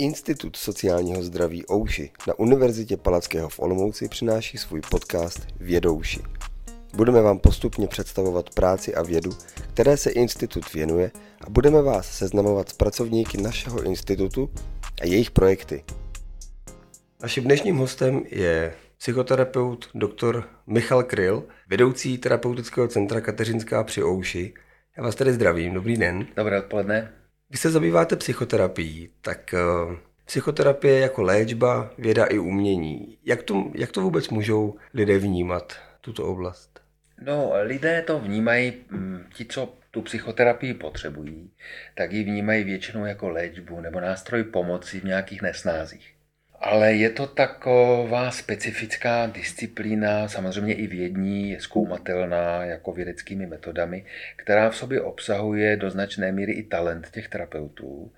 Institut sociálního zdraví Ouši na Univerzitě Palackého v Olomouci přináší svůj podcast Vědouši. Budeme vám postupně představovat práci a vědu, které se institut věnuje a budeme vás seznamovat s pracovníky našeho institutu a jejich projekty. Naším dnešním hostem je psychoterapeut dr. Michal Kryl, vedoucí terapeutického centra Kateřinská při Ouši. Já vás tady zdravím, dobrý den. Dobré odpoledne. Vy se zabýváte psychoterapií, tak uh, psychoterapie jako léčba, věda i umění. Jak to, jak to vůbec můžou lidé vnímat, tuto oblast? No, lidé to vnímají, mm, ti, co tu psychoterapii potřebují, tak ji vnímají většinou jako léčbu nebo nástroj pomoci v nějakých nesnázích. Ale je to taková specifická disciplína, samozřejmě i vědní, zkoumatelná jako vědeckými metodami, která v sobě obsahuje do značné míry i talent těch terapeutů.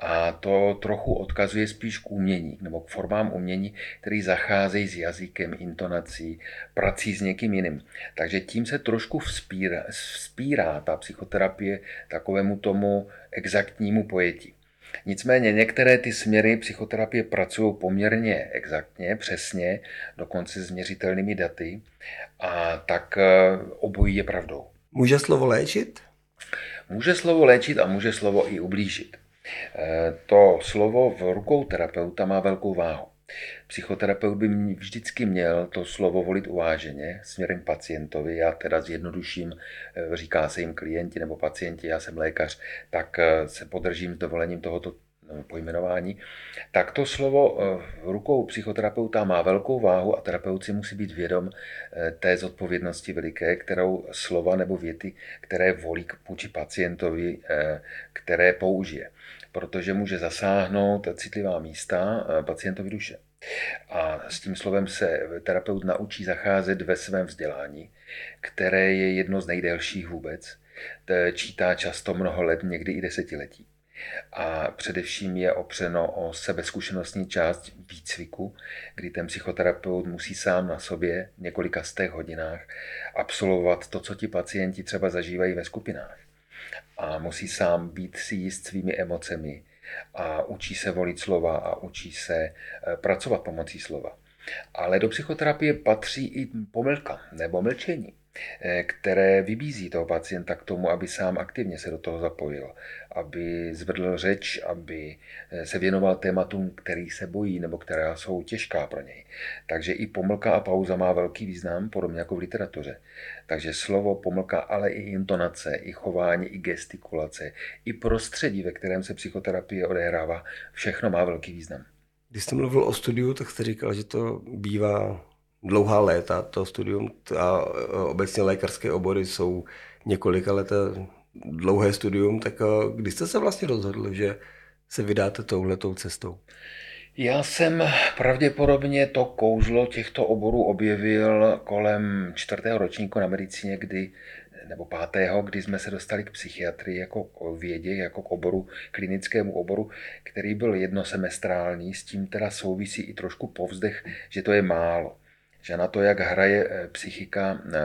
A to trochu odkazuje spíš k umění, nebo k formám umění, který zacházejí s jazykem, intonací, prací s někým jiným. Takže tím se trošku vzpírá, vzpírá ta psychoterapie takovému tomu exaktnímu pojetí. Nicméně některé ty směry psychoterapie pracují poměrně exaktně, přesně, dokonce s měřitelnými daty a tak eh, obojí je pravdou. Může slovo léčit? Může slovo léčit a může slovo i ublížit. Eh, to slovo v rukou terapeuta má velkou váhu. Psychoterapeut by vždycky měl to slovo volit uváženě směrem k pacientovi. Já teda zjednoduším, eh, říká se jim klienti nebo pacienti, já jsem lékař, tak eh, se podržím s dovolením tohoto eh, pojmenování, tak to slovo v rukou psychoterapeuta má velkou váhu a terapeut si musí být vědom té zodpovědnosti veliké, kterou slova nebo věty, které volí k vůči pacientovi, které použije protože může zasáhnout citlivá místa pacientovi duše. A s tím slovem se terapeut naučí zacházet ve svém vzdělání, které je jedno z nejdelších vůbec. Čítá často mnoho let, někdy i desetiletí. A především je opřeno o sebezkušenostní část výcviku, kdy ten psychoterapeut musí sám na sobě v několika stech hodinách absolvovat to, co ti pacienti třeba zažívají ve skupinách a musí sám být si jist svými emocemi a učí se volit slova a učí se eh, pracovat pomocí slova. Ale do psychoterapie patří i pomlka nebo mlčení. Eh, které vybízí toho pacienta k tomu, aby sám aktivně se do toho zapojil, aby zvedl řeč, aby eh, se věnoval tématům, který se bojí nebo která jsou těžká pro něj. Takže i pomlka a pauza má velký význam, podobně jako v literatuře. Takže slovo, pomlka, ale i intonace, i chování, i gestikulace, i prostředí, ve kterém se psychoterapie odehrává, všechno má velký význam. Když jste mluvil o studiu, tak jste říkal, že to bývá dlouhá léta, to studium a obecně lékařské obory jsou několika leté dlouhé studium, tak kdy jste se vlastně rozhodl, že se vydáte touhletou cestou? Já jsem pravděpodobně to kouzlo těchto oborů objevil kolem čtvrtého ročníku na medicíně, kdy nebo pátého, kdy jsme se dostali k psychiatrii jako k vědě, jako k oboru, klinickému oboru, který byl jednosemestrální, s tím teda souvisí i trošku povzdech, že to je málo že na to, jak hraje eh, psychika eh,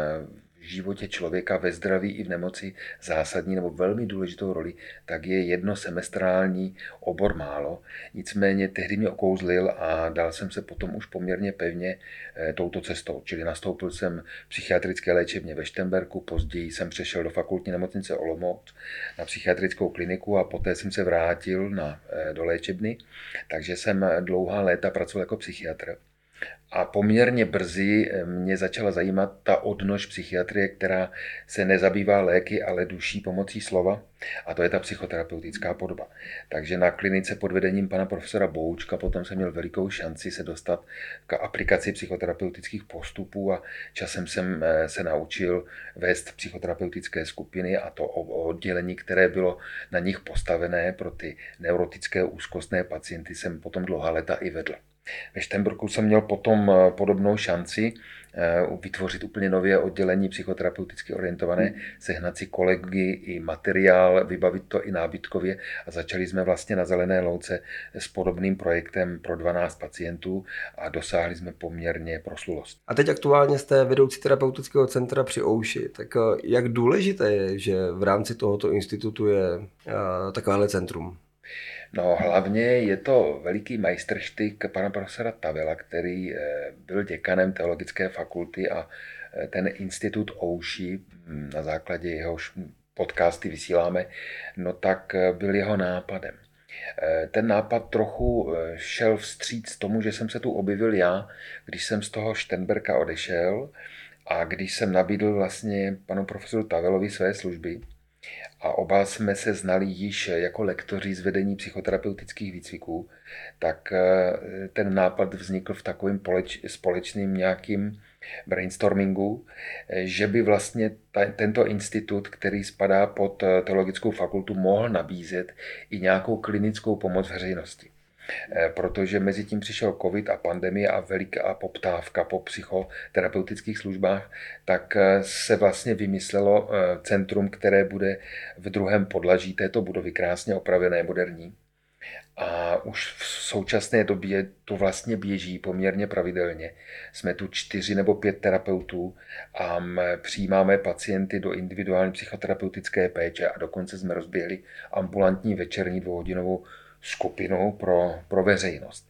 v životě člověka ve zdraví i v nemoci zásadní nebo velmi důležitou roli, tak je jednosemestrální obor málo. Nicméně tehdy mě okouzlil a dal jsem se potom už poměrně pevně eh, touto cestou. Čili nastoupil jsem psychiatrické léčebně ve Štemberku, později jsem přešel do fakultní nemocnice Olomouc na psychiatrickou kliniku a poté jsem se vrátil na, do léčebny. Takže jsem dlouhá léta pracoval jako psychiatr. A poměrně brzy eh, mě začala zajímat ta odnož psychiatrie, která se nezabývá léky, ale duší pomocí slova. A to je ta psychoterapeutická podoba. Takže na klinice pod vedením pana profesora Boučka potom jsem měl velikou šanci se dostat k aplikaci psychoterapeutických postupů a časem jsem eh, se naučil vést psychoterapeutické skupiny a to oddělení, které bylo na nich postavené pro ty neurotické úzkostné pacienty, jsem potom dlouhá leta i vedl. Ve Štemburku jsem měl potom eh, podobnou šanci eh, vytvořit úplně nové oddělení psychoterapeuticky orientované, sehnat si kolegy i materiál, vybavit to i nábytkově a začali jsme vlastně na Zelené louce s podobným projektem pro 12 pacientů a dosáhli jsme poměrně proslulost. A teď aktuálně jste vedoucí terapeutického centra při Ouši, tak eh, jak důležité je, že v rámci tohoto institutu je takovéhle centrum? No hlavně je to veliký majstrštyk pana profesora Tavela, který byl děkanem teologické fakulty a ten institut Ouši, hm, na základě jehož podcasty vysíláme, no tak byl jeho nápadem. Eh, ten nápad trochu eh, šel vstříc tomu, že jsem se tu objevil já, když jsem z toho Štenberka odešel a když jsem nabídl vlastně panu profesoru Tavelovi své služby a oba jsme se znali již jako lektoři z vedení psychoterapeutických výcviků, tak eh, ten nápad vznikl v takovém společným nějakým brainstormingu, eh, že by vlastně ta, tento institut, který spadá pod eh, teologickou fakultu, mohl nabízet i nějakou klinickou pomoc veřejnosti. Eh, protože mezi tím přišel covid a pandemie a veliká poptávka po psychoterapeutických službách, tak se vlastně vymyslelo centrum, které bude v druhém podlaží této budovy krásně opravené, moderní a už v současné době to vlastně běží poměrně pravidelně. Jsme tu čtyři nebo pět terapeutů a přijímáme pacienty do individuální psychoterapeutické péče a dokonce jsme rozběhli ambulantní večerní dvouhodinovou skupinu pro, pro veřejnost.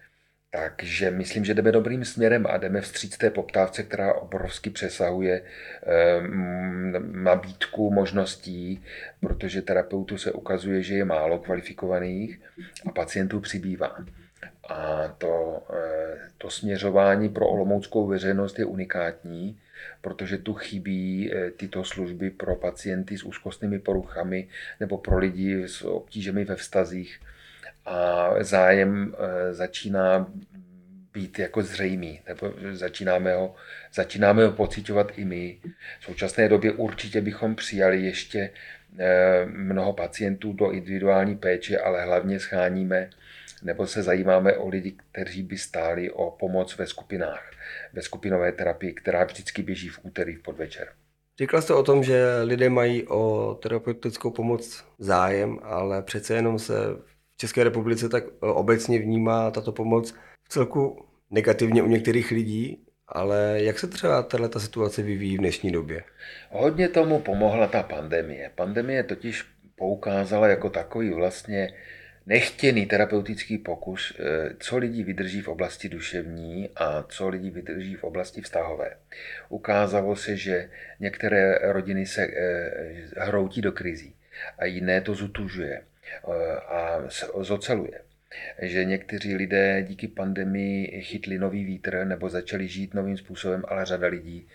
Takže myslím, že jdeme dobrým směrem a jdeme vstříc té poptávce, která obrovsky přesahuje ehm, nabídku možností, protože terapeutů se ukazuje, že je málo kvalifikovaných a pacientů přibývá. A to, eh, to směřování pro olomouckou veřejnost je unikátní, protože tu chybí eh, tyto služby pro pacienty s úzkostnými poruchami nebo pro lidi s obtížemi ve vztazích a zájem eh, začíná být jako zřejmý, nebo začínáme ho, začínáme ho pocitovat i my. V současné době určitě bychom přijali ještě eh, mnoho pacientů do individuální péče, ale hlavně scháníme nebo se zajímáme o lidi, kteří by stáli o pomoc ve skupinách, ve skupinové terapii, která vždycky běží v úterý v podvečer. Říkal jste o tom, že lidé mají o terapeutickou pomoc zájem, ale přece jenom se v České republice tak eh, obecně vnímá tato pomoc v celku negativně u některých lidí, ale jak se třeba tato situace vyvíjí v dnešní době? Hodně tomu pomohla ta pandemie. Pandemie totiž poukázala jako takový vlastně nechtěný terapeutický pokus, eh, co lidi vydrží v oblasti duševní a co lidi vydrží v oblasti vztahové. Ukázalo se, že některé rodiny se eh, hroutí do krizí a jiné to zutužuje. Eh, a zoceluje. Že někteří lidé díky pandemii chytli nový vítr nebo začali žít novým způsobem, ale řada lidí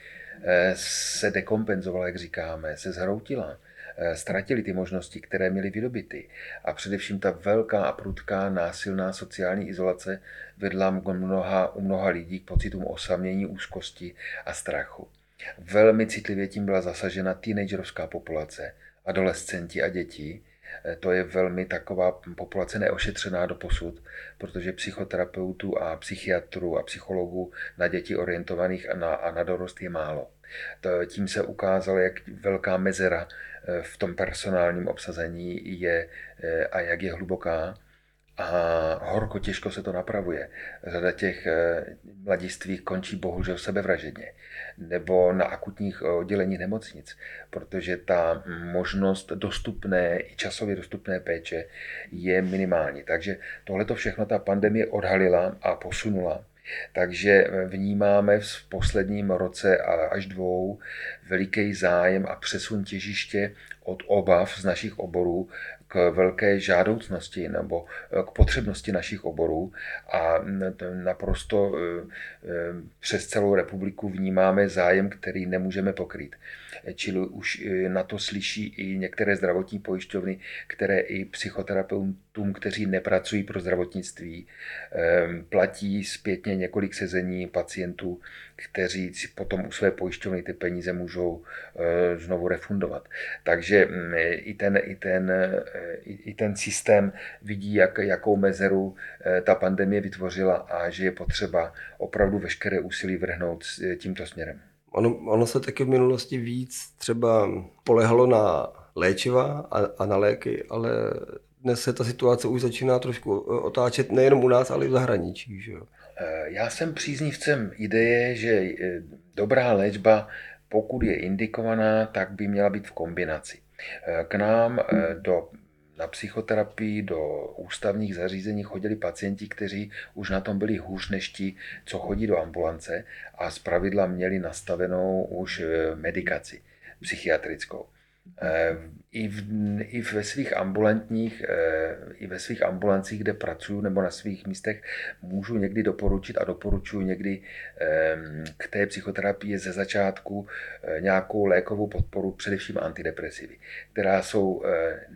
eh, se dekompenzovala, jak říkáme, se zhroutila eh, ztratili ty možnosti, které měli vydobity. A především ta velká a prudká násilná sociální izolace vedla mnoha, u mnoha lidí k pocitům osamění, úzkosti a strachu. Velmi citlivě tím byla zasažena teenagerovská populace, adolescenti a děti, to je velmi taková populace neošetřená do posud, protože psychoterapeutů a psychiatrů a psychologů na děti orientovaných a na, a na dorost je málo. To, tím se ukázalo, jak velká mezera eh, v tom personálním obsazení je eh, a jak je hluboká a horko těžko se to napravuje. Řada těch eh, mladistvých končí bohužel sebevražedně nebo na akutních odděleních nemocnic, protože ta možnost dostupné, i časově dostupné péče je minimální. Takže tohle to všechno ta pandemie odhalila a posunula. Takže vnímáme v posledním roce až dvou veliký zájem a přesun těžiště od obav z našich oborů k velké žádoucnosti nebo eh, k potřebnosti našich oborů a naprosto eh, eh, přes celou republiku vnímáme zájem, který nemůžeme pokrýt. Čili už na to slyší i některé zdravotní pojišťovny, které i psychoterapeutům, kteří nepracují pro zdravotnictví, platí zpětně několik sezení pacientů, kteří si potom u své pojišťovny ty peníze můžou znovu refundovat. Takže mm, i ten, i ten i ten systém vidí, jak, jakou mezeru eh, ta pandemie vytvořila a že je potřeba opravdu veškeré úsilí vrhnout tímto směrem. Ono, ono se taky v minulosti víc třeba polehalo na léčiva a, a na léky, ale dnes se ta situace už začíná trošku otáčet nejenom u nás, ale i v zahraničí. Že? Eh, já jsem příznivcem ideje, že dobrá léčba, pokud je indikovaná, tak by měla být v kombinaci. K nám do na psychoterapii do ústavních zařízení chodili pacienti, kteří už na tom byli hůř než ti, co chodí do ambulance a zpravidla měli nastavenou už eh, medikaci psychiatrickou. Eh, I, v, i ve svých ambulantních, eh, i ve svých ambulancích, kde pracuju nebo na svých místech, můžu někdy doporučit a doporučuji někdy ehm, k té psychoterapii ze začátku eh, nějakou lékovou podporu, především antidepresivy, která jsou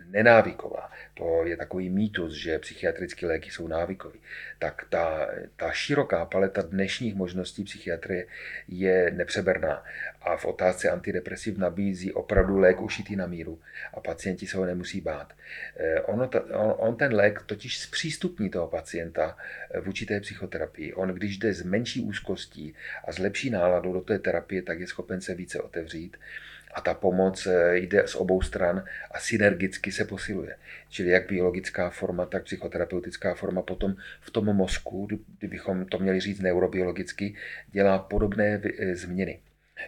nenávyková. To je takový mýtus, že psychiatrické léky jsou návykový. Tak ta, ta široká paleta dnešních možností psychiatrie je nepřeberná. A v otázce antidepresiv nabízí opravdu lék ušitý na míru a pacienti se ho nemusí bát. Eh, ono, on, on ten lék totiž zpřístupní toho pacienta eh, v určité psychoterapii. On, když jde z menší úzkostí a z lepší náladu do té terapie, tak je schopen se více otevřít a ta pomoc eh, jde z obou stran a synergicky se posiluje. Čili jak biologická forma, tak psychoterapeutická forma potom v tom mozku, kdybychom to měli říct neurobiologicky, dělá podobné změny.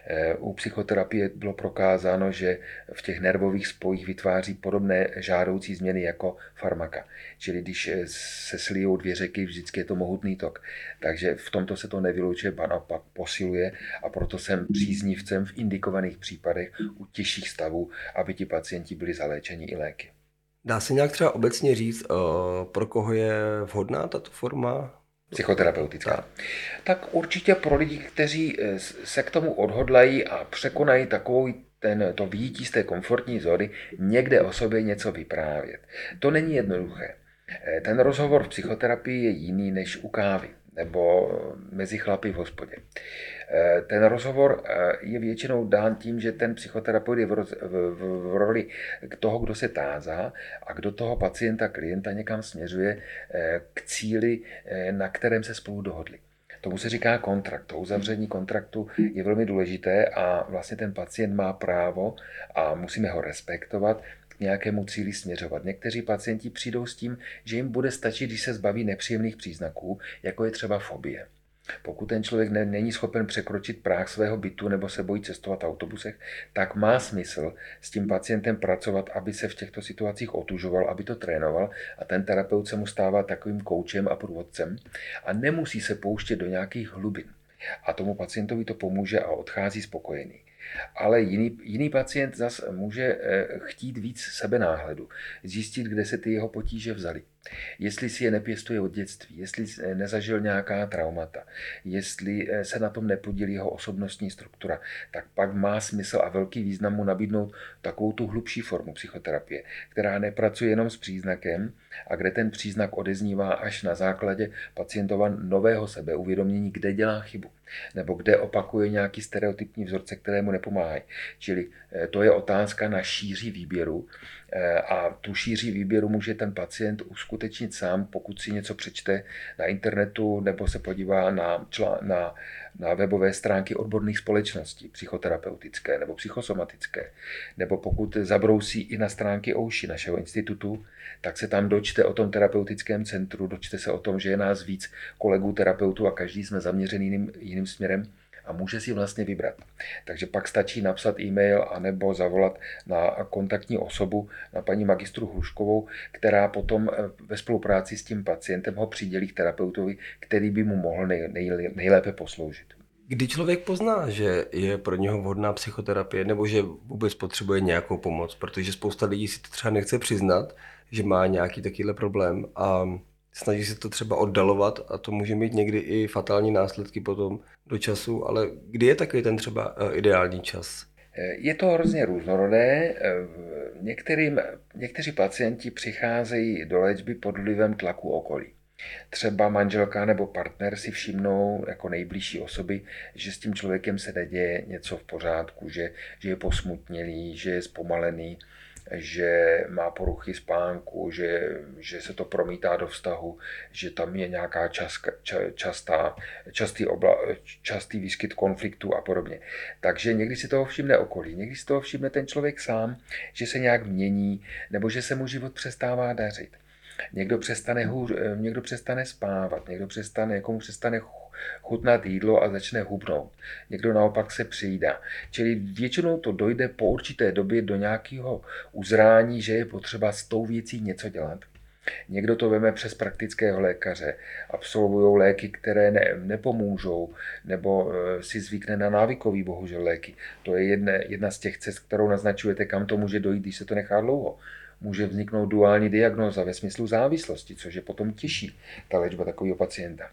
Eh, u psychoterapie bylo prokázáno, že v těch nervových spojích vytváří podobné žádoucí změny jako farmaka. Čili když eh, se slijou dvě řeky, vždycky je to mohutný tok. Takže v tomto se to nevylučuje, ba naopak posiluje a proto jsem příznivcem v indikovaných případech u těžších stavů, aby ti pacienti byli zaléčeni i léky. Dá se nějak třeba obecně říct, eh, pro koho je vhodná tato forma psychoterapeutická, tak. tak určitě pro lidi, kteří eh, se k tomu odhodlají a překonají takovou ten, to výjití z té komfortní zóny, někde o sobě něco vyprávět. To není jednoduché. Eh, ten rozhovor v psychoterapii je jiný než u kávy nebo mezi chlapy v hospodě. Eh, ten rozhovor eh, je většinou dán tím, že ten psychoterapeut je v, roz, v, v, v roli toho, kdo se tázá a kdo toho pacienta, klienta někam směřuje eh, k cíli, na kterém se spolu dohodli. Tomu se říká kontrakt. To uzavření kontraktu je velmi důležité a vlastně ten pacient má právo a musíme ho respektovat k nějakému cíli směřovat. Někteří pacienti přijdou s tím, že jim bude stačit, když se zbaví nepříjemných příznaků, jako je třeba fobie. Pokud ten člověk ne, není schopen překročit práh svého bytu nebo se bojí cestovat v autobusech, tak má smysl s tím pacientem pracovat, aby se v těchto situacích otužoval, aby to trénoval a ten terapeut se mu stává takovým koučem a průvodcem a nemusí se pouštět do nějakých hlubin. A tomu pacientovi to pomůže a odchází spokojený. Ale jiný, jiný pacient zas může eh, chtít víc sebenáhledu, zjistit, kde se ty jeho potíže vzaly. Jestli si je nepěstuje od dětství, jestli nezažil nějaká traumata, jestli eh, se na tom nepodílí jeho osobnostní struktura, tak pak má smysl a velký význam mu nabídnout takovou tu hlubší formu psychoterapie, která nepracuje jenom s příznakem a kde ten příznak odeznívá až na základě pacientova nového sebeuvědomění, kde dělá chybu nebo kde opakuje nějaký stereotypní vzorce, které mu nepomáhají. Čili eh, to je otázka na šíři výběru eh, a tu šíři výběru může ten pacient uskutečnit sám, pokud si něco přečte na internetu nebo se podívá na, čl- na, na webové stránky odborných společností, psychoterapeutické nebo psychosomatické, nebo pokud zabrousí i na stránky OUŠI, našeho institutu, tak se tam dočte o tom terapeutickém centru, dočte se o tom, že je nás víc kolegů terapeutů a každý jsme zaměřený jiným, jiným směrem a může si vlastně vybrat. Takže pak stačí napsat e-mail anebo zavolat na kontaktní osobu, na paní magistru Hruškovou, která potom eh, ve spolupráci s tím pacientem ho přidělí k terapeutovi, který by mu mohl nej, nej, nejlépe posloužit. Kdy člověk pozná, že je pro něho vhodná psychoterapie nebo že vůbec potřebuje nějakou pomoc, protože spousta lidí si to třeba nechce přiznat, že má nějaký takovýhle problém a snaží se to třeba oddalovat a to může mít někdy i fatální následky potom do času, ale kdy je takový ten třeba eh, ideální čas? Eh, je to hrozně různorodé. Eh, některým, někteří pacienti přicházejí do léčby pod vlivem tlaku okolí. Třeba manželka nebo partner si všimnou jako nejbližší osoby, že s tím člověkem se neděje něco v pořádku, že, že je posmutnělý, že je zpomalený, že má poruchy spánku, že, že se to promítá do vztahu, že tam je nějaká čas, ča, častá, častý, obla, častý výskyt konfliktu a podobně. Takže někdy si toho všimne okolí, někdy si toho všimne ten člověk sám, že se nějak mění, nebo že se mu život přestává dařit. Někdo přestane, hůř, někdo přestane spávat, někdo přestane, někomu přestane chutnat jídlo a začne hubnout. Někdo naopak se přijídá. Čili většinou to dojde po určité době do nějakého uzrání, že je potřeba s tou věcí něco dělat. Někdo to veme přes praktického lékaře, absolvují léky, které ne, nepomůžou, nebo e, si zvykne na návykový bohužel léky. To je jedna, jedna z těch cest, kterou naznačujete, kam to může dojít, když se to nechá dlouho. Může vzniknout duální diagnóza ve smyslu závislosti, což je potom těžší, ta léčba takového pacienta.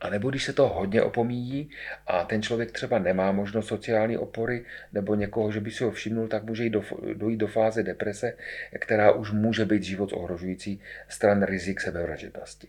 A nebo když se to hodně opomíjí a ten člověk třeba nemá možnost sociální opory nebo někoho, že by si ho všimnul, tak může jít do, dojít do fáze deprese, která už může být život ohrožující stran rizik sebevražednosti.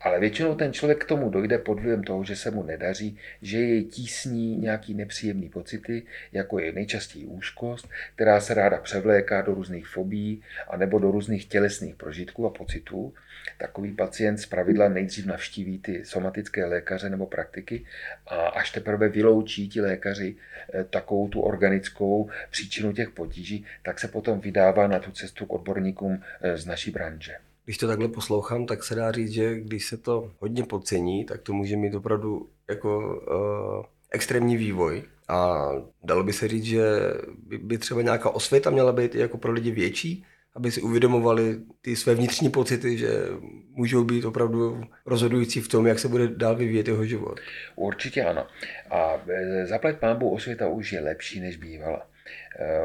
Ale většinou ten člověk k tomu dojde pod vlivem toho, že se mu nedaří, že jej tísní nějaký nepříjemný pocity, jako je nejčastěji úzkost, která se ráda převléká do různých fobí a nebo do různých tělesných prožitků a pocitů. Takový pacient z pravidla nejdřív navštíví ty somatické lékaře nebo praktiky a až teprve vyloučí ti lékaři eh, takovou tu organickou příčinu těch potíží, tak se potom vydává na tu cestu k odborníkům eh, z naší branže. Když to takhle poslouchám, tak se dá říct, že když se to hodně podcení, tak to může mít opravdu jako uh, extrémní vývoj. A dalo by se říct, že by, by třeba nějaká osvěta měla být jako pro lidi větší, aby si uvědomovali ty své vnitřní pocity, že můžou být opravdu rozhodující v tom, jak se bude dál vyvíjet jeho život. Určitě ano. A e, zaplať pámbu osvěta už je lepší, než bývala.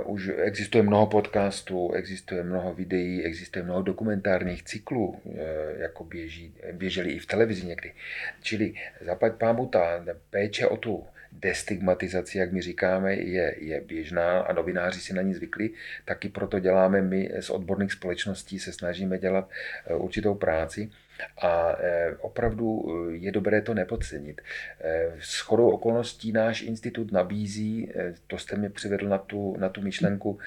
Uh, už existuje mnoho podcastů, existuje mnoho videí, existuje mnoho dokumentárních cyklů, uh, jako běží, běželi i v televizi někdy. Čili zaplať pámu ta péče o tu destigmatizaci, jak my říkáme, je, je běžná a novináři si na ní zvykli. Taky proto děláme my z odborných společností, se snažíme dělat určitou práci. A e, opravdu e, je dobré to nepodcenit. E, s chodou okolností náš institut nabízí, to jste mě přivedl na tu, na tu myšlenku,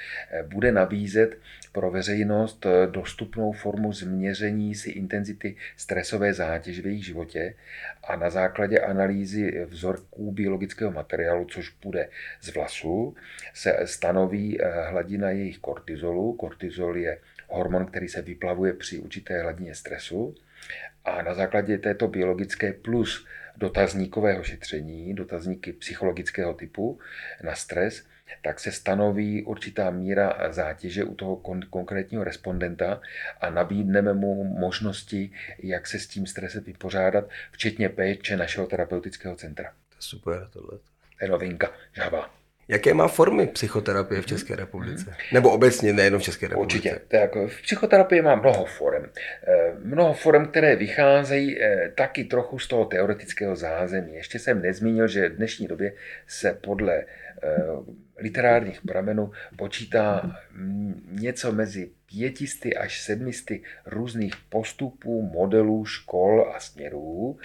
bude nabízet pro veřejnost dostupnou formu změření si intenzity stresové zátěže v jejich životě a na základě analýzy vzorků biologického materiálu, což bude z vlasu, se stanoví hladina jejich kortizolu. Kortizol je hormon, který se vyplavuje při určité hladině stresu. A na základě této biologické plus dotazníkového šetření, dotazníky psychologického typu na stres, tak se stanoví určitá míra zátěže u toho kon- konkrétního respondenta a nabídneme mu možnosti, jak se s tím stresem vypořádat, včetně péče našeho terapeutického centra. To je super tohle. To je novinka, žába. Jaké má formy psychoterapie v České republice? Nebo obecně, nejenom v České republice? Určitě. Tak v psychoterapii má mnoho forem. Eh, mnoho forem, které vycházejí eh, taky trochu z toho teoretického zázemí. Ještě jsem nezmínil, že v dnešní době se podle eh, literárních pramenů počítá něco mezi pětisty až sedmisty různých postupů, modelů, škol a směrů,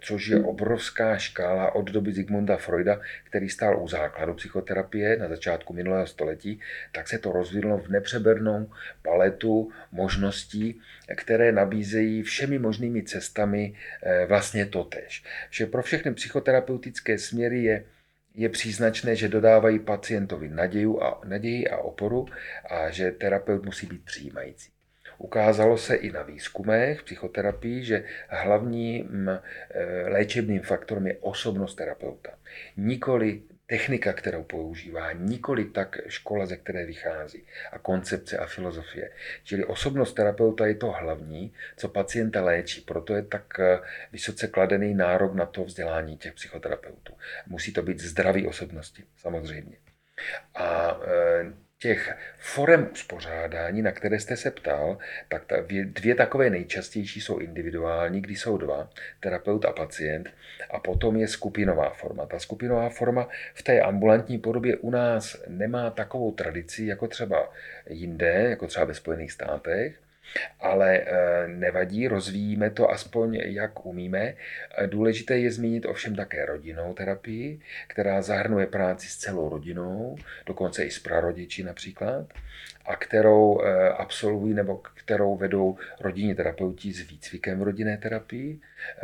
což je obrovská škála od doby Zigmunda Freuda, který stál u základu psychoterapie na začátku minulého století, tak se to rozvinulo v nepřebernou paletu možností, které nabízejí všemi možnými cestami eh, vlastně totež. Vše pro všechny psychoterapeutické směry je je příznačné, že dodávají pacientovi naději a, naději a oporu a že terapeut musí být přijímající. Ukázalo se i na výzkumech psychoterapii, že hlavním e, léčebným faktorem je osobnost terapeuta. Nikoli technika, kterou používá, nikoli tak škola, ze které vychází a koncepce a filozofie. Čili osobnost terapeuta je to hlavní, co pacienta léčí. Proto je tak eh, vysoce kladený nárok na to vzdělání těch psychoterapeutů. Musí to být zdraví osobnosti, samozřejmě. A eh, těch forem uspořádání, na které jste se ptal, tak ta, dvě takové nejčastější jsou individuální, kdy jsou dva, terapeut a pacient, a potom je skupinová forma. Ta skupinová forma v té ambulantní podobě u nás nemá takovou tradici, jako třeba jinde, jako třeba ve Spojených státech, ale eh, nevadí, rozvíjíme to aspoň jak umíme. Eh, důležité je zmínit ovšem také rodinnou terapii, která zahrnuje práci s celou rodinou, dokonce i s prarodiči například, a kterou eh, absolvují nebo kterou vedou rodinní terapeuti s výcvikem v rodinné terapii.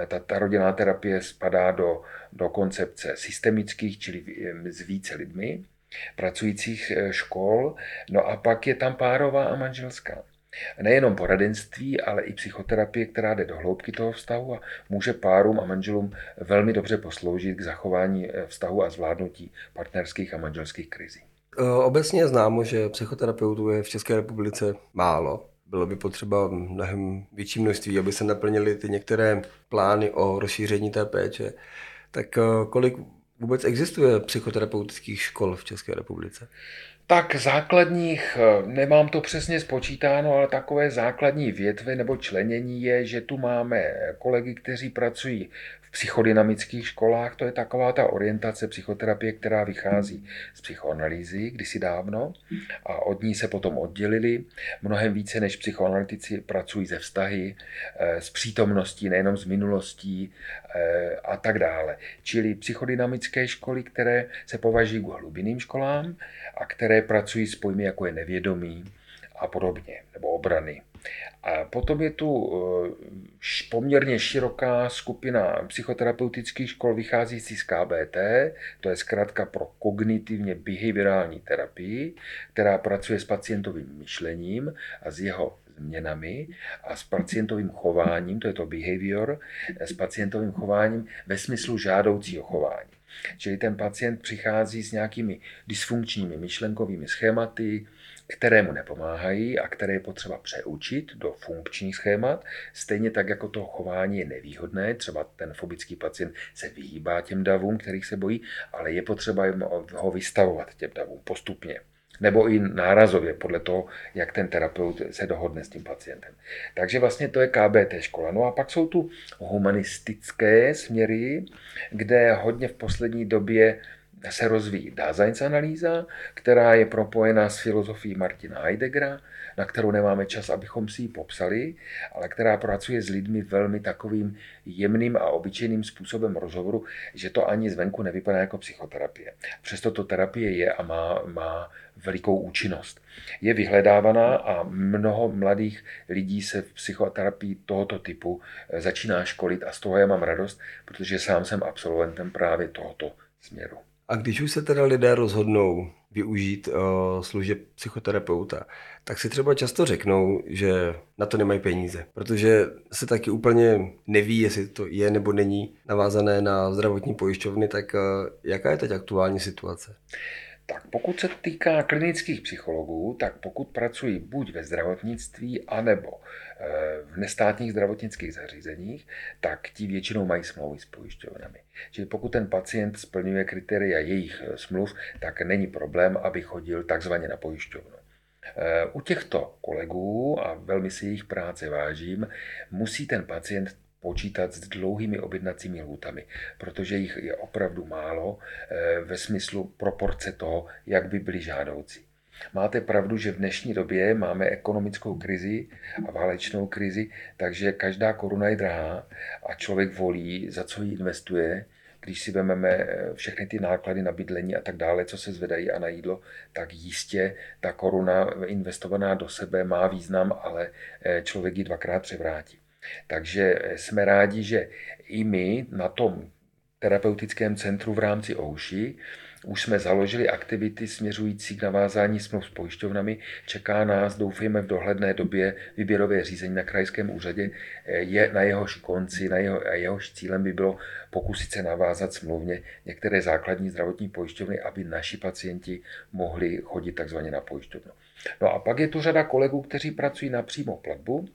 Ta, ta rodinná terapie spadá do, do koncepce systemických, čili s více lidmi, pracujících škol, no a pak je tam párová a manželská. Nejenom poradenství, ale i psychoterapie, která jde do hloubky toho vztahu a může párům a manželům velmi dobře posloužit k zachování eh, vztahu a zvládnutí partnerských a manželských krizí. Eh, obecně je známo, že psychoterapeutů je v České republice málo. Bylo by potřeba mnohem větší množství, aby se naplnily ty některé plány o rozšíření té péče. Tak eh, kolik vůbec existuje psychoterapeutických škol v České republice? Tak základních, eh, nemám to přesně spočítáno, ale takové základní větvy nebo členění je, že tu máme kolegy, kteří pracují psychodynamických školách, to je taková ta orientace psychoterapie, která vychází z psychoanalýzy kdysi dávno a od ní se potom oddělili. Mnohem více než psychoanalytici pracují ze vztahy, eh, s přítomností, nejenom z minulostí eh, a tak dále. Čili psychodynamické školy, které se považují k hlubinným školám a které pracují s pojmy jako je nevědomí a podobně, nebo obrany. A potom je tu eh, poměrně široká skupina psychoterapeutických škol vycházící z KBT, to je zkrátka pro kognitivně behaviorální terapii, která pracuje s pacientovým myšlením a s jeho změnami a s pacientovým chováním, to je to behavior, s pacientovým chováním ve smyslu žádoucího chování. Čili ten pacient přichází s nějakými dysfunkčními myšlenkovými schématy, které mu nepomáhají a které je potřeba přeučit do funkčních schémat. Stejně tak, jako to chování je nevýhodné, třeba ten fobický pacient se vyhýbá těm davům, kterých se bojí, ale je potřeba ho vystavovat těm davům postupně. Nebo i nárazově, podle toho, jak ten terapeut se dohodne s tím pacientem. Takže vlastně to je KBT škola. No a pak jsou tu humanistické směry, kde hodně v poslední době se rozvíjí Daseinsanalýza, která je propojená s filozofií Martina Heideggera, na kterou nemáme čas, abychom si ji popsali, ale která pracuje s lidmi velmi takovým jemným a obyčejným způsobem rozhovoru, že to ani zvenku nevypadá jako psychoterapie. Přesto to terapie je a má, má velikou účinnost. Je vyhledávaná a mnoho mladých lidí se v psychoterapii tohoto typu začíná školit a z toho já mám radost, protože sám jsem absolventem právě tohoto směru. A když už se teda lidé rozhodnou využít uh, služeb psychoterapeuta, tak si třeba často řeknou, že na to nemají peníze, protože se taky úplně neví, jestli to je nebo není navázané na zdravotní pojišťovny, tak uh, jaká je teď aktuální situace? Tak pokud se týká klinických psychologů, tak pokud pracují buď ve zdravotnictví, anebo eh, v nestátních zdravotnických zařízeních, tak ti většinou mají smlouvy s pojišťovnami. Čili pokud ten pacient splňuje kritéria jejich eh, smluv, tak není problém, aby chodil takzvaně na pojišťovnu. Eh, u těchto kolegů, a velmi si jejich práce vážím, musí ten pacient počítat s dlouhými objednacími lhůtami, protože jich je opravdu málo eh, ve smyslu proporce toho, jak by byly žádoucí. Máte pravdu, že v dnešní době máme ekonomickou krizi a válečnou krizi, takže každá koruna je drahá a člověk volí, za co ji investuje. Když si vezmeme eh, všechny ty náklady na bydlení a tak dále, co se zvedají a na jídlo, tak jistě ta koruna investovaná do sebe má význam, ale eh, člověk ji dvakrát převrátí. Takže jsme rádi, že i my na tom terapeutickém centru v rámci OUŠI už jsme založili aktivity směřující k navázání smluv s pojišťovnami. Čeká nás, doufejme, v dohledné době výběrové řízení na krajském úřadě. Je na jehož konci, na jeho, jehož cílem by bylo pokusit se navázat smluvně některé základní zdravotní pojišťovny, aby naši pacienti mohli chodit takzvaně na pojišťovnu. No a pak je tu řada kolegů, kteří pracují na přímo platbu.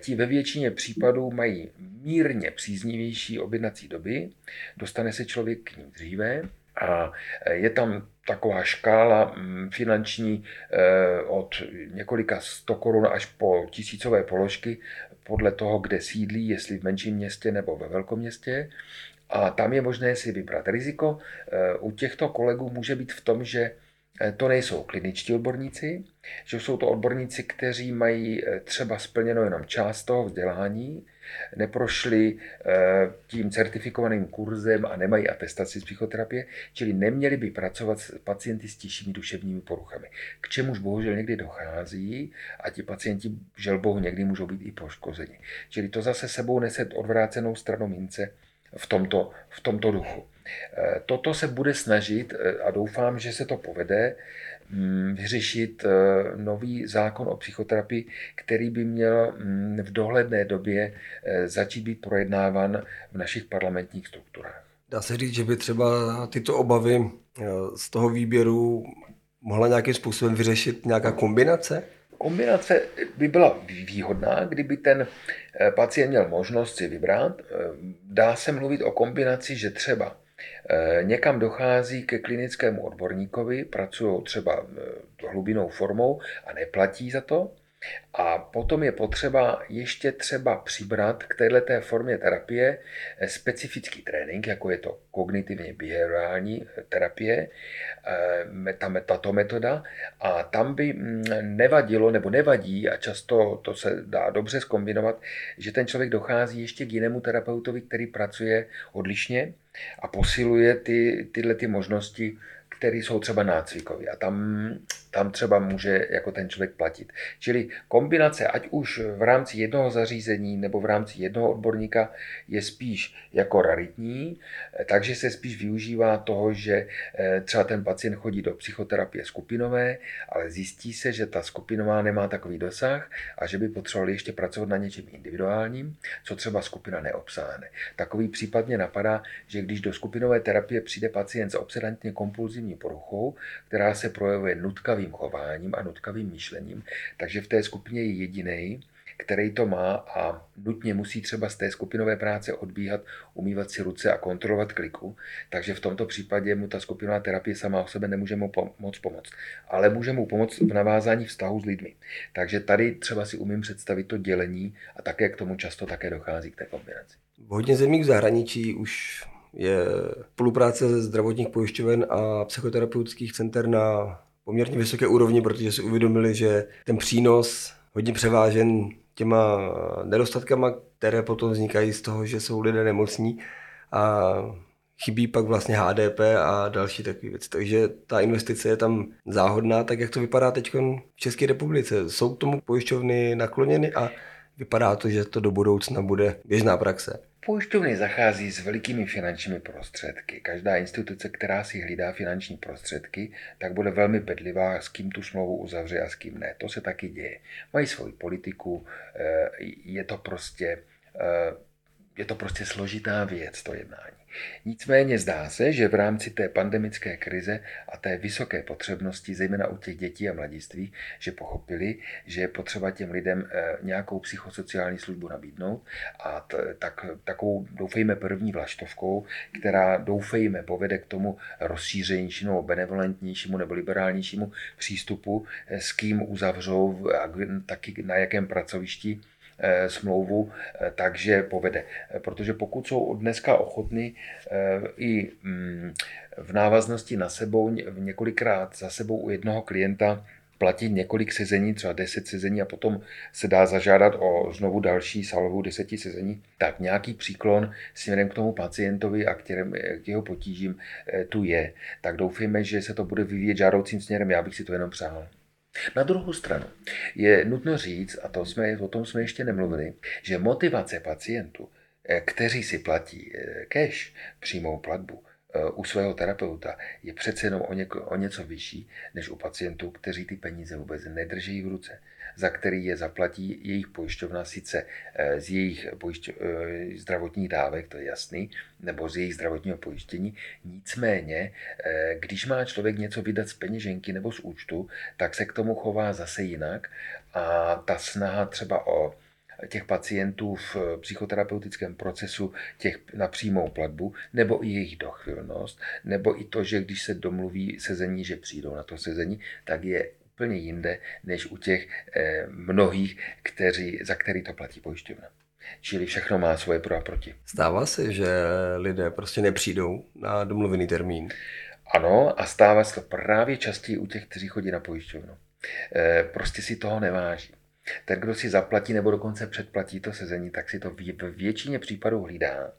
Ti ve většině případů mají mírně příznivější objednací doby, dostane se člověk k ním dříve a e, je tam taková škála mm, finanční e, od několika 100 korun až po tisícové položky podle toho, kde sídlí, jestli v menším městě nebo ve velkom městě. A tam je možné si vybrat riziko. U těchto kolegů může být v tom, že to nejsou kliničtí odborníci, že jsou to odborníci, kteří mají eh, třeba splněno jenom část toho vzdělání, neprošli eh, tím certifikovaným kurzem a nemají atestaci z psychoterapie, čili neměli by pracovat s pacienty s těžšími duševními poruchami. K čemuž bohužel někdy dochází a ti pacienti želbohu někdy můžou být i poškozeni. Čili to zase sebou nese odvrácenou stranu mince v tomto, v tomto duchu. Eh, toto se bude snažit, eh, a doufám, že se to povede, mm, vyřešit eh, nový zákon o psychoterapii, který by měl mm, v dohledné době začít být projednáván v našich parlamentních strukturách. Dá se říct, že by třeba tyto obavy z toho výběru mohla nějakým způsobem vyřešit nějaká kombinace? Kombinace by byla výhodná, kdyby ten pacient měl možnost si vybrat. Dá se mluvit o kombinaci, že třeba někam dochází ke klinickému odborníkovi, pracují třeba hlubinou formou a neplatí za to, a potom je potřeba ještě třeba přibrat k této formě terapie eh, specifický trénink, jako je to kognitivně behaviorální eh, terapie, eh, tato metoda. A tam by mm, nevadilo nebo nevadí, a často to se dá dobře skombinovat, že ten člověk dochází ještě k jinému terapeutovi, který pracuje odlišně a posiluje ty, tyhle ty možnosti které jsou třeba nácvikové a tam, tam třeba může jako ten člověk platit. Čili kombinace, ať už v rámci jednoho zařízení nebo v rámci jednoho odborníka, je spíš jako raritní, takže se spíš využívá toho, že eh, třeba ten pacient chodí do psychoterapie skupinové, ale zjistí se, že ta skupinová nemá takový dosah a že by potřebovali ještě pracovat na něčem individuálním, co třeba skupina neobsáhne. Takový případ mě napadá, že když do skupinové terapie přijde pacient s obsedantně kompulzivní kompulzivní poruchou, která se projevuje nutkavým chováním a nutkavým myšlením, takže v té skupině je jediný, který to má a nutně musí třeba z té skupinové práce odbíhat, umývat si ruce a kontrolovat kliku. Takže v tomto případě mu ta skupinová terapie sama o sebe nemůže mu moc pomoct. Ale může mu pomoct v navázání vztahu s lidmi. Takže tady třeba si umím představit to dělení a také k tomu často také dochází k té kombinaci. V hodně zemích v zahraničí už je spolupráce ze zdravotních pojišťoven a psychoterapeutických center na poměrně vysoké úrovni, protože si uvědomili, že ten přínos hodně převážen těma nedostatkama, které potom vznikají z toho, že jsou lidé nemocní a chybí pak vlastně HDP a další takové věci. Takže ta investice je tam záhodná, tak jak to vypadá teď v České republice. Jsou k tomu pojišťovny nakloněny a vypadá to, že to do budoucna bude běžná praxe. Pojišťovny zachází s velikými finančními prostředky. Každá instituce, která si hlídá finanční prostředky, tak bude velmi bedlivá, s kým tu smlouvu uzavře a s kým ne. To se taky děje. Mají svoji politiku, eh, je to prostě, eh, je to prostě složitá věc, to jednání. Nicméně zdá se, že v rámci té pandemické krize a té vysoké potřebnosti, zejména u těch dětí a mladiství, že pochopili, že je potřeba těm lidem eh, nějakou psychosociální službu nabídnout a t, tak, takovou, doufejme, první vlaštovkou, která, doufejme, povede k tomu rozšířenějšímu, benevolentnějšímu nebo liberálnějšímu přístupu, eh, s kým uzavřou a taky na jakém pracovišti smlouvu, eh, takže povede. Eh, protože pokud jsou od dneska ochotny i mm, v návaznosti na sebou několikrát za sebou u jednoho klienta platit několik sezení, třeba 10 sezení a potom se dá zažádat o znovu další salvu 10 sezení, tak nějaký příklon směrem k tomu pacientovi a k, těm, k jeho potížím tu je. Tak doufejme, že se to bude vyvíjet žádoucím směrem, já bych si to jenom přál. Na druhou stranu je nutno říct, a to jsme, o tom jsme ještě nemluvili, že motivace pacientů, eh, kteří si platí eh, cash, přímou platbu, eh, u svého terapeuta je přece jenom o, něko, o něco vyšší než u pacientů, kteří ty peníze vůbec nedrží v ruce za který je zaplatí jejich pojišťovna sice eh, z jejich pojišťo, eh, zdravotních dávek, to je jasný, nebo z jejich zdravotního pojištění. Nicméně, eh, když má člověk něco vydat z peněženky nebo z účtu, tak se k tomu chová zase jinak a ta snaha třeba o těch pacientů v psychoterapeutickém procesu těch na přímou platbu, nebo i jejich dochvilnost, nebo i to, že když se domluví sezení, že přijdou na to sezení, tak je úplně jinde, než u těch eh, mnohých, kteří, za který to platí pojišťovna. Čili všechno má svoje pro a proti. Stává se, že lidé prostě nepřijdou na domluvený termín? Ano, a stává se to právě častěji u těch, kteří chodí na pojišťovnu. Eh, prostě si toho neváží. Ten, kdo si zaplatí nebo dokonce předplatí to sezení, tak si to v většině případů hlídá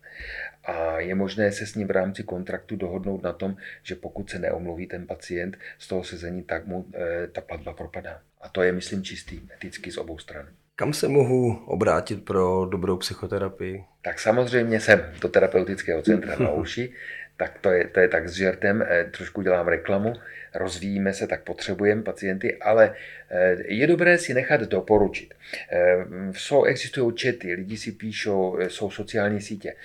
a je možné se s ním v rámci kontraktu dohodnout na tom, že pokud se neomluví ten pacient z toho sezení, tak mu e, ta platba propadá. A to je, myslím, čistý eticky z obou stran. Kam se mohu obrátit pro dobrou psychoterapii? Tak samozřejmě jsem do terapeutického centra na uši. Tak to je, to je tak s žertem, eh, trošku dělám reklamu, rozvíjíme se, tak potřebujeme pacienty, ale eh, je dobré si nechat doporučit. Jsou, existují čety, lidi si píšou, jsou sociální sítě.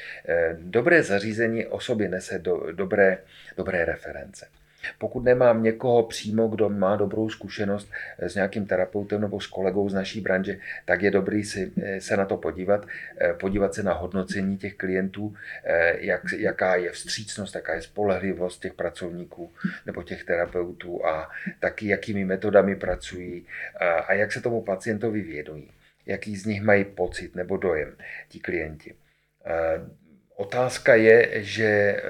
Dobré zařízení o sobě nese do, dobré, dobré reference. Pokud nemám někoho přímo, kdo má dobrou zkušenost s nějakým terapeutem nebo s kolegou z naší branže, tak je dobrý si, eh, se na to podívat, eh, podívat se na hodnocení těch klientů, eh, jak, jaká je vstřícnost, jaká je spolehlivost těch pracovníků nebo těch terapeutů a taky jakými metodami pracují a jak se tomu pacientovi věnují, jaký z nich mají pocit nebo dojem ti klienti. Otázka je, že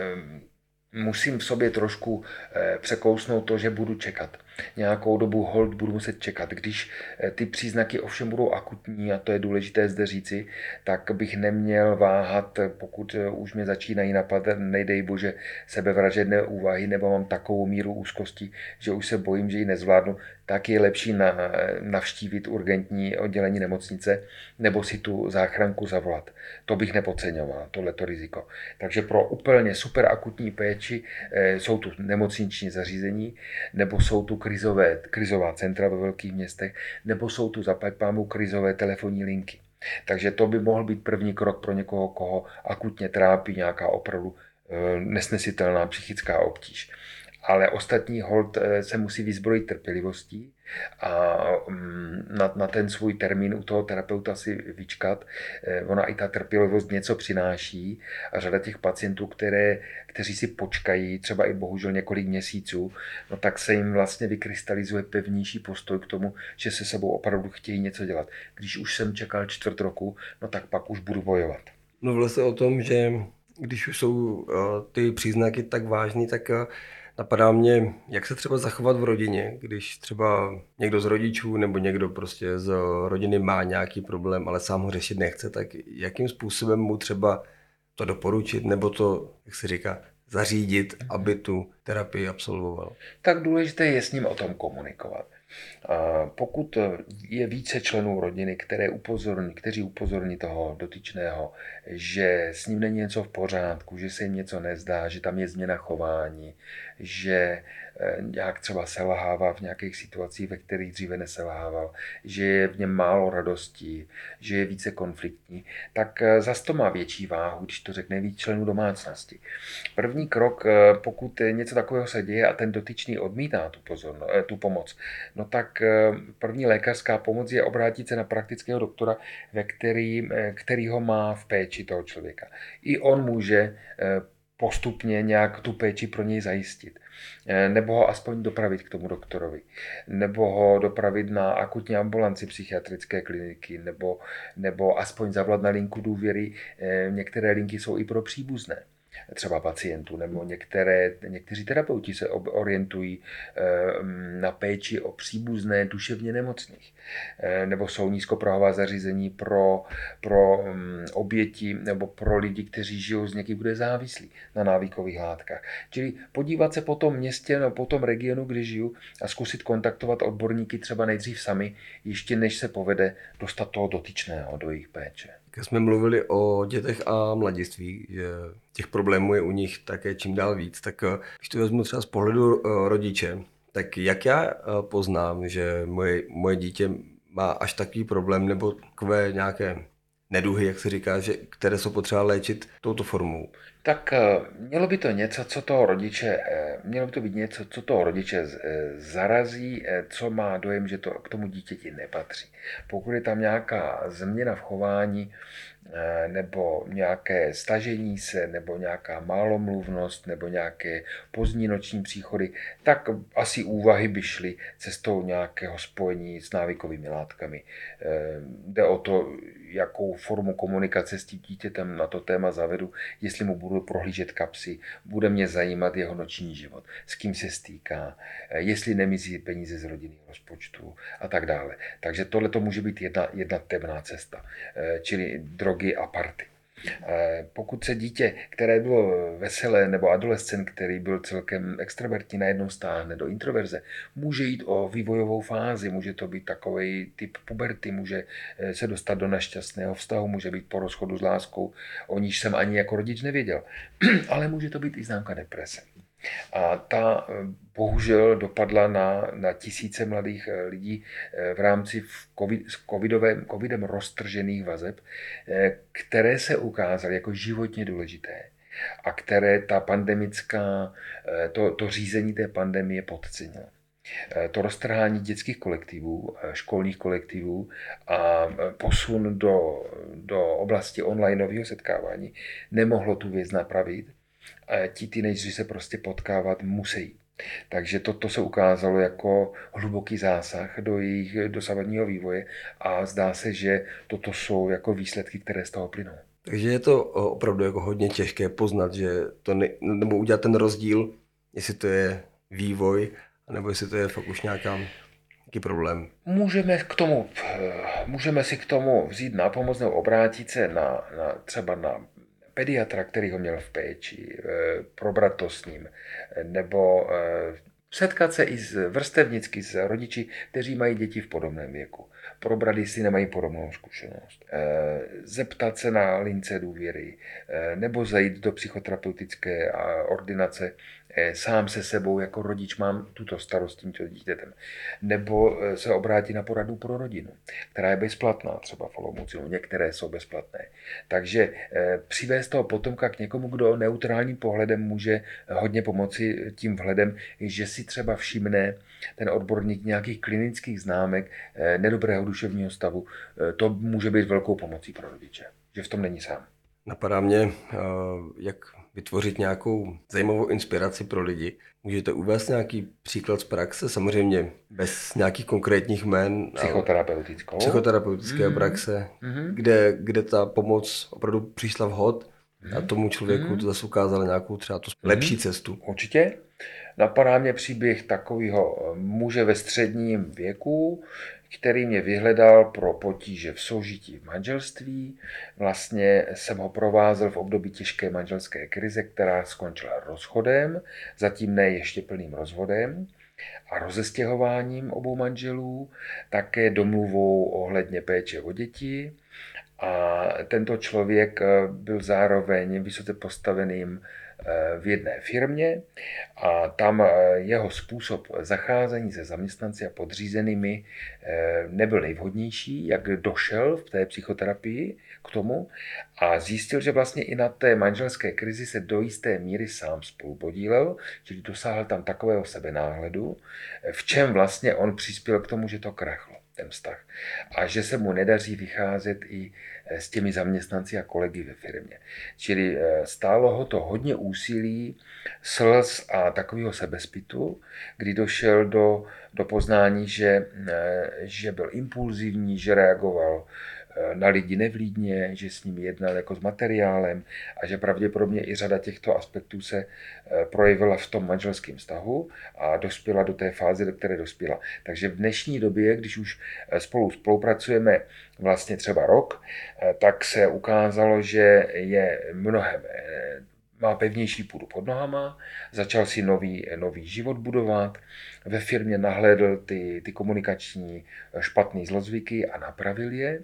musím v sobě trošku eh, překousnout to, že budu čekat. Nějakou dobu hold budu muset čekat. Když eh, ty příznaky ovšem budou akutní, a to je důležité zde říci, tak bych neměl váhat, pokud eh, už mě začínají napadat, nejdej bože, sebevražedné úvahy, nebo mám takovou míru úzkosti, že už se bojím, že ji nezvládnu, tak je lepší na, navštívit urgentní oddělení nemocnice nebo si tu záchranku zavolat. To bych nepodceňoval, tohleto riziko. Takže pro úplně super akutní péči eh, jsou tu nemocniční zařízení, nebo jsou tu krizové, krizová centra ve velkých městech, nebo jsou tu zapajpámu krizové telefonní linky. Takže to by mohl být první krok pro někoho, koho akutně trápí nějaká opravdu eh, nesnesitelná psychická obtíž ale ostatní hold eh, se musí vyzbrojit trpělivostí a mm, na, na ten svůj termín u toho terapeuta si vyčkat. Eh, ona i ta trpělivost něco přináší a řada těch pacientů, které, kteří si počkají třeba i bohužel několik měsíců, no tak se jim vlastně vykrystalizuje pevnější postoj k tomu, že se sebou opravdu chtějí něco dělat. Když už jsem čekal čtvrt roku, no tak pak už budu bojovat. Mluvil se o tom, že když už jsou uh, ty příznaky tak vážný, tak Napadá mě, jak se třeba zachovat v rodině, když třeba někdo z rodičů nebo někdo prostě z rodiny má nějaký problém, ale sám ho řešit nechce, tak jakým způsobem mu třeba to doporučit nebo to, jak se říká, zařídit, aby tu terapii absolvoval? Tak důležité je s ním o tom komunikovat. Pokud je více členů rodiny, které upozorní, kteří upozorní toho dotyčného, že s ním není něco v pořádku, že se jim něco nezdá, že tam je změna chování, že nějak třeba selhává v nějakých situacích, ve kterých dříve neselhával, že je v něm málo radostí, že je více konfliktní, tak eh, zas to má větší váhu, když to řekne víc členů domácnosti. První krok, eh, pokud něco takového se děje a ten dotyčný odmítá tu, pozorno, tu pomoc, no tak první lékařská pomoc je obrátit se na praktického doktora, ve který, který ho má v péči toho člověka. I on může postupně nějak tu péči pro něj zajistit. Eh, nebo ho aspoň dopravit k tomu doktorovi. Nebo ho dopravit na akutní ambulanci psychiatrické kliniky. Nebo, nebo aspoň zavolat na linku důvěry. Eh, některé linky jsou i pro příbuzné třeba pacientů, nebo některé, někteří terapeuti se orientují eh, na péči o příbuzné duševně nemocných, eh, nebo jsou nízkoprahová zařízení pro, pro mm, oběti nebo pro lidi, kteří žijou z někým, bude závislí na návykových látkách. Čili podívat se po tom městě nebo po tom regionu, kde žiju a zkusit kontaktovat odborníky třeba nejdřív sami, ještě než se povede dostat toho dotyčného do jejich péče. Jsme mluvili o dětech a mladiství, že těch problémů je u nich také čím dál víc, tak eh, když to vezmu třeba z pohledu eh, rodiče, tak jak já eh, poznám, že moje, moje dítě má až takový problém nebo takové nějaké neduhy, jak se říká, že, které jsou potřeba léčit touto formou? Tak mělo by to něco, co toho rodiče, mělo by to být něco, co toho rodiče zarazí, co má dojem, že to k tomu dítěti nepatří. Pokud je tam nějaká změna v chování, Eh, nebo nějaké stažení se, nebo nějaká málomluvnost, nebo nějaké pozdní noční příchody, tak asi úvahy by šly cestou nějakého spojení s návykovými látkami. Eh, jde o to, jakou formu komunikace s tím dítětem na to téma zavedu, jestli mu budu prohlížet kapsy, bude mě zajímat jeho noční život, s kým se stýká, eh, jestli nemizí peníze z rodinného rozpočtu a tak dále. Takže tohle to může být jedna, jedna temná cesta, čili drogy a party. Pokud se dítě, které bylo veselé, nebo adolescent, který byl celkem extrovertní, najednou stáhne do introverze, může jít o vývojovou fázi, může to být takový typ puberty, může eh, se dostat do nešťastného vztahu, může být po rozchodu s láskou, o níž jsem ani jako rodič nevěděl. Ale může to být i známka deprese. A ta eh, bohužel dopadla na, na tisíce mladých eh, lidí eh, v rámci COVID, covidovém, covidem roztržených vazeb, které se ukázaly jako životně důležité a které ta pandemická, to, to řízení té pandemie podcenilo. To roztrhání dětských kolektivů, školních kolektivů a posun do, do oblasti onlineového setkávání nemohlo tu věc napravit ti teenageři se prostě potkávat musí. Takže toto se ukázalo jako hluboký zásah do jejich dosavadního vývoje a zdá se, že toto jsou jako výsledky, které z toho plynou. Takže je to opravdu jako hodně těžké poznat, že to ne, nebo udělat ten rozdíl, jestli to je vývoj, nebo jestli to je fakt už nějaká nějaký problém. Můžeme, k tomu, můžeme si k tomu vzít na pomoc nebo obrátit se na, na třeba na pediatra, který ho měl v péči, eh, probrat to s ním, nebo eh, setkat se i s vrstevnicky s rodiči, kteří mají děti v podobném věku. Probrat, jestli nemají podobnou zkušenost. Eh, zeptat se na lince důvěry, nebo zajít do psychoterapeutické ordinace Eh, sám se sebou jako rodič mám tuto starost tímto dítětem. Nebo eh, se obrátit na poradu pro rodinu, která je bezplatná, třeba v Olomouci, některé jsou bezplatné. Takže eh, přivést toho potomka k někomu, kdo neutrálním pohledem může hodně pomoci tím vhledem, že si třeba všimne ten odborník nějakých klinických známek nedobrého duševního stavu, to může být velkou pomocí pro rodiče, že v tom není sám. Napadá mě, jak vytvořit nějakou zajímavou inspiraci pro lidi. Můžete uvést nějaký příklad z praxe, samozřejmě bez nějakých konkrétních jmen. Psychoterapeutickou. Psychoterapeutické mm-hmm. praxe, mm-hmm. Kde, kde ta pomoc opravdu přišla vhod mm-hmm. a mhm. tomu člověku mm-hmm. to zase ukázalo nějakou třeba tu lepší mm-hmm. cestu. Určitě. Napadá mě příběh takového muže ve středním věku, který mě vyhledal pro potíže v soužití v manželství. Vlastně jsem ho provázel v období těžké manželské krize, která skončila rozchodem, zatím ne ještě plným rozvodem a rozestěhováním obou manželů, také domluvou ohledně péče o děti. A tento člověk byl zároveň vysoce postaveným Eh, v jedné firmě a tam eh, jeho způsob zacházení se zaměstnanci a podřízenými eh, nebyl nejvhodnější, jak došel v té psychoterapii k tomu a zjistil, že vlastně i na té manželské krizi se do jisté míry sám spolupodílel, čili dosáhl tam takového sebenáhledu, v čem vlastně on přispěl k tomu, že to krachlo ten vztah. A že se mu nedaří vycházet i eh, s těmi zaměstnanci a kolegy ve firmě. Čili eh, stálo ho to hodně úsilí, slz a takového sebezpitu, kdy došel do, do poznání, že, eh, že byl impulzivní, že reagoval na lidi nevlídně, že s nimi jednal jako s materiálem a že pravděpodobně i řada těchto aspektů se eh, projevila v tom manželském vztahu a dospěla do té fáze, do které dospěla. Takže v dnešní době, když už eh, spolu spolupracujeme vlastně třeba rok, tak se ukázalo, že je mnohem má pevnější půdu pod nohama, začal si nový, nový život budovat, ve firmě nahlédl ty, ty komunikační špatné zlozvyky a napravil je.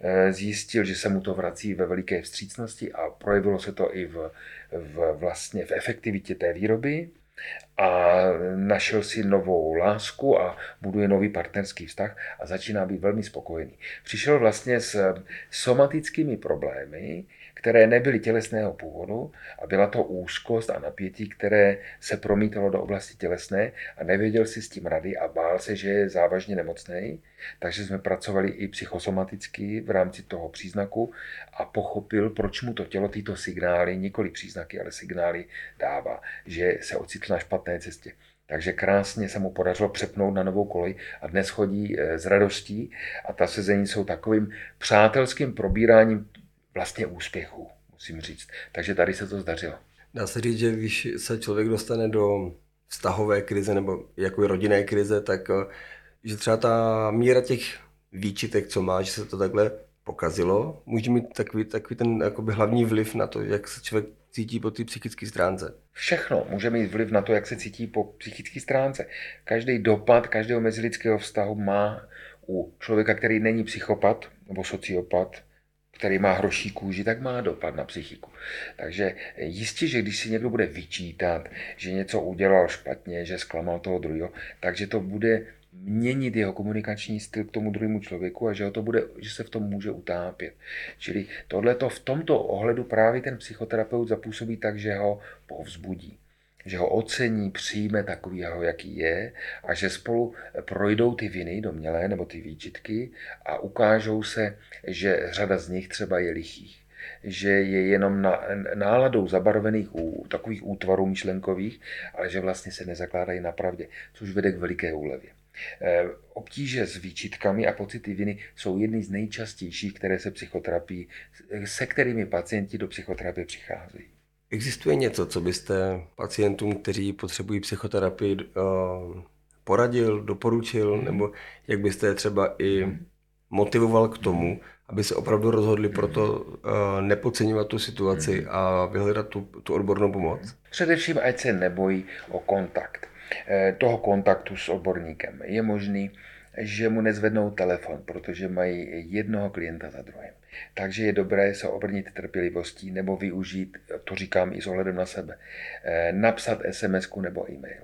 Eh, zjistil, že se mu to vrací ve veliké vstřícnosti a projevilo se to i v, v, vlastně v efektivitě té výroby a našel si novou lásku a buduje nový partnerský vztah a začíná být velmi spokojený. Přišel vlastně s somatickými problémy, které nebyly tělesného původu a byla to úzkost a napětí, které se promítalo do oblasti tělesné a nevěděl si s tím rady a bál se, že je závažně nemocný. Takže jsme pracovali i psychosomaticky v rámci toho příznaku a pochopil, proč mu to tělo tyto signály, nikoli příznaky, ale signály dává, že se ocitl na špatné cestě. Takže krásně se mu podařilo přepnout na novou kolej a dnes chodí eh, s radostí a ta sezení jsou takovým přátelským probíráním vlastně úspěchu, musím říct. Takže tady se to zdařilo. Dá se říct, že když se člověk dostane do vztahové krize nebo jako rodinné krize, tak eh, že třeba ta míra těch výčitek, co má, že se to takhle pokazilo, může mít takový, takový ten jakoby hlavní vliv na to, jak se člověk cítí po té psychické stránce. Všechno může mít vliv na to, jak se cítí po psychické stránce. Každý dopad každého mezilidského vztahu má u člověka, který není psychopat nebo sociopat, který má hroší kůži, tak má dopad na psychiku. Takže jistě, že když si někdo bude vyčítat, že něco udělal špatně, že zklamal toho druhého, takže to bude měnit jeho komunikační styl k tomu druhému člověku a že, ho to bude, že se v tom může utápět. Čili tohle v tomto ohledu právě ten psychoterapeut zapůsobí tak, že ho povzbudí že ho ocení, přijme takového, jaký je a že spolu projdou ty viny domělé nebo ty výčitky a ukážou se, že řada z nich třeba je lichých že je jenom na, náladou zabarvených u takových útvarů myšlenkových, ale že vlastně se nezakládají na pravdě, což vede k veliké úlevě. Eh, obtíže s výčitkami a pocity viny jsou jedny z nejčastějších, které se psychoterapii, se kterými pacienti do psychoterapie přicházejí. Existuje něco, co byste pacientům, kteří potřebují psychoterapii, eh, poradil, doporučil, mm. nebo jak byste je třeba i motivoval k tomu, aby se opravdu rozhodli pro to uh, nepodceňovat tu situaci a vyhledat tu, tu odbornou pomoc? Především, ať se nebojí o kontakt. Eh, toho kontaktu s odborníkem. Je možný, že mu nezvednou telefon, protože mají jednoho klienta za druhým. Takže je dobré se obrnit trpělivostí nebo využít, to říkám i s ohledem na sebe, eh, napsat sms nebo e-mail.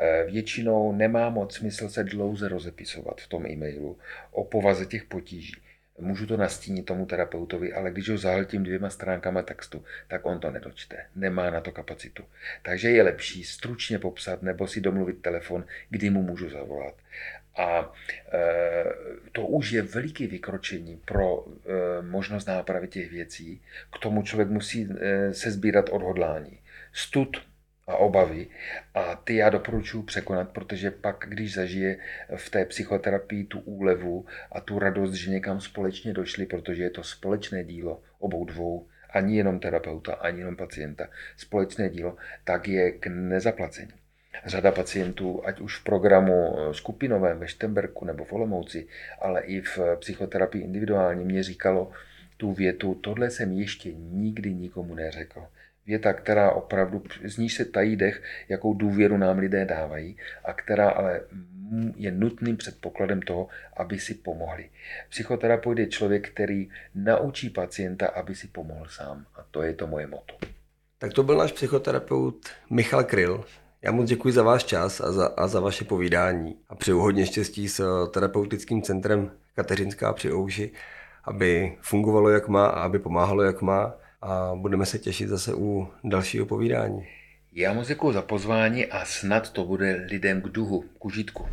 Eh, většinou nemá moc smysl se dlouze rozepisovat v tom e-mailu o povaze těch potíží. Můžu to nastínit tomu terapeutovi, ale když ho zahltím dvěma stránkama textu, tak on to nedočte. Nemá na to kapacitu. Takže je lepší stručně popsat nebo si domluvit telefon, kdy mu můžu zavolat. A e, to už je veliký vykročení pro e, možnost nápravy těch věcí. K tomu člověk musí e, se sbírat odhodlání. Stud a obavy. A ty já doporučuji překonat, protože pak, když zažije v té psychoterapii tu úlevu a tu radost, že někam společně došli, protože je to společné dílo obou dvou, ani jenom terapeuta, ani jenom pacienta, společné dílo, tak je k nezaplacení. Řada pacientů, ať už v programu skupinovém ve Štemberku nebo v Olomouci, ale i v psychoterapii individuální, mě říkalo tu větu, tohle jsem ještě nikdy nikomu neřekl věta, která opravdu, z níž se tají dech, jakou důvěru nám lidé dávají a která ale je nutným předpokladem toho, aby si pomohli. Psychoterapeut je člověk, který naučí pacienta, aby si pomohl sám. A to je to moje moto. Tak to byl náš psychoterapeut Michal Kryl. Já moc děkuji za váš čas a za, a za vaše povídání a přeju hodně štěstí s terapeutickým centrem Kateřinská při Ouši, aby fungovalo jak má a aby pomáhalo jak má a budeme se těšit zase u dalšího povídání. Já moc děkuji za pozvání a snad to bude lidem k duhu, k užitku.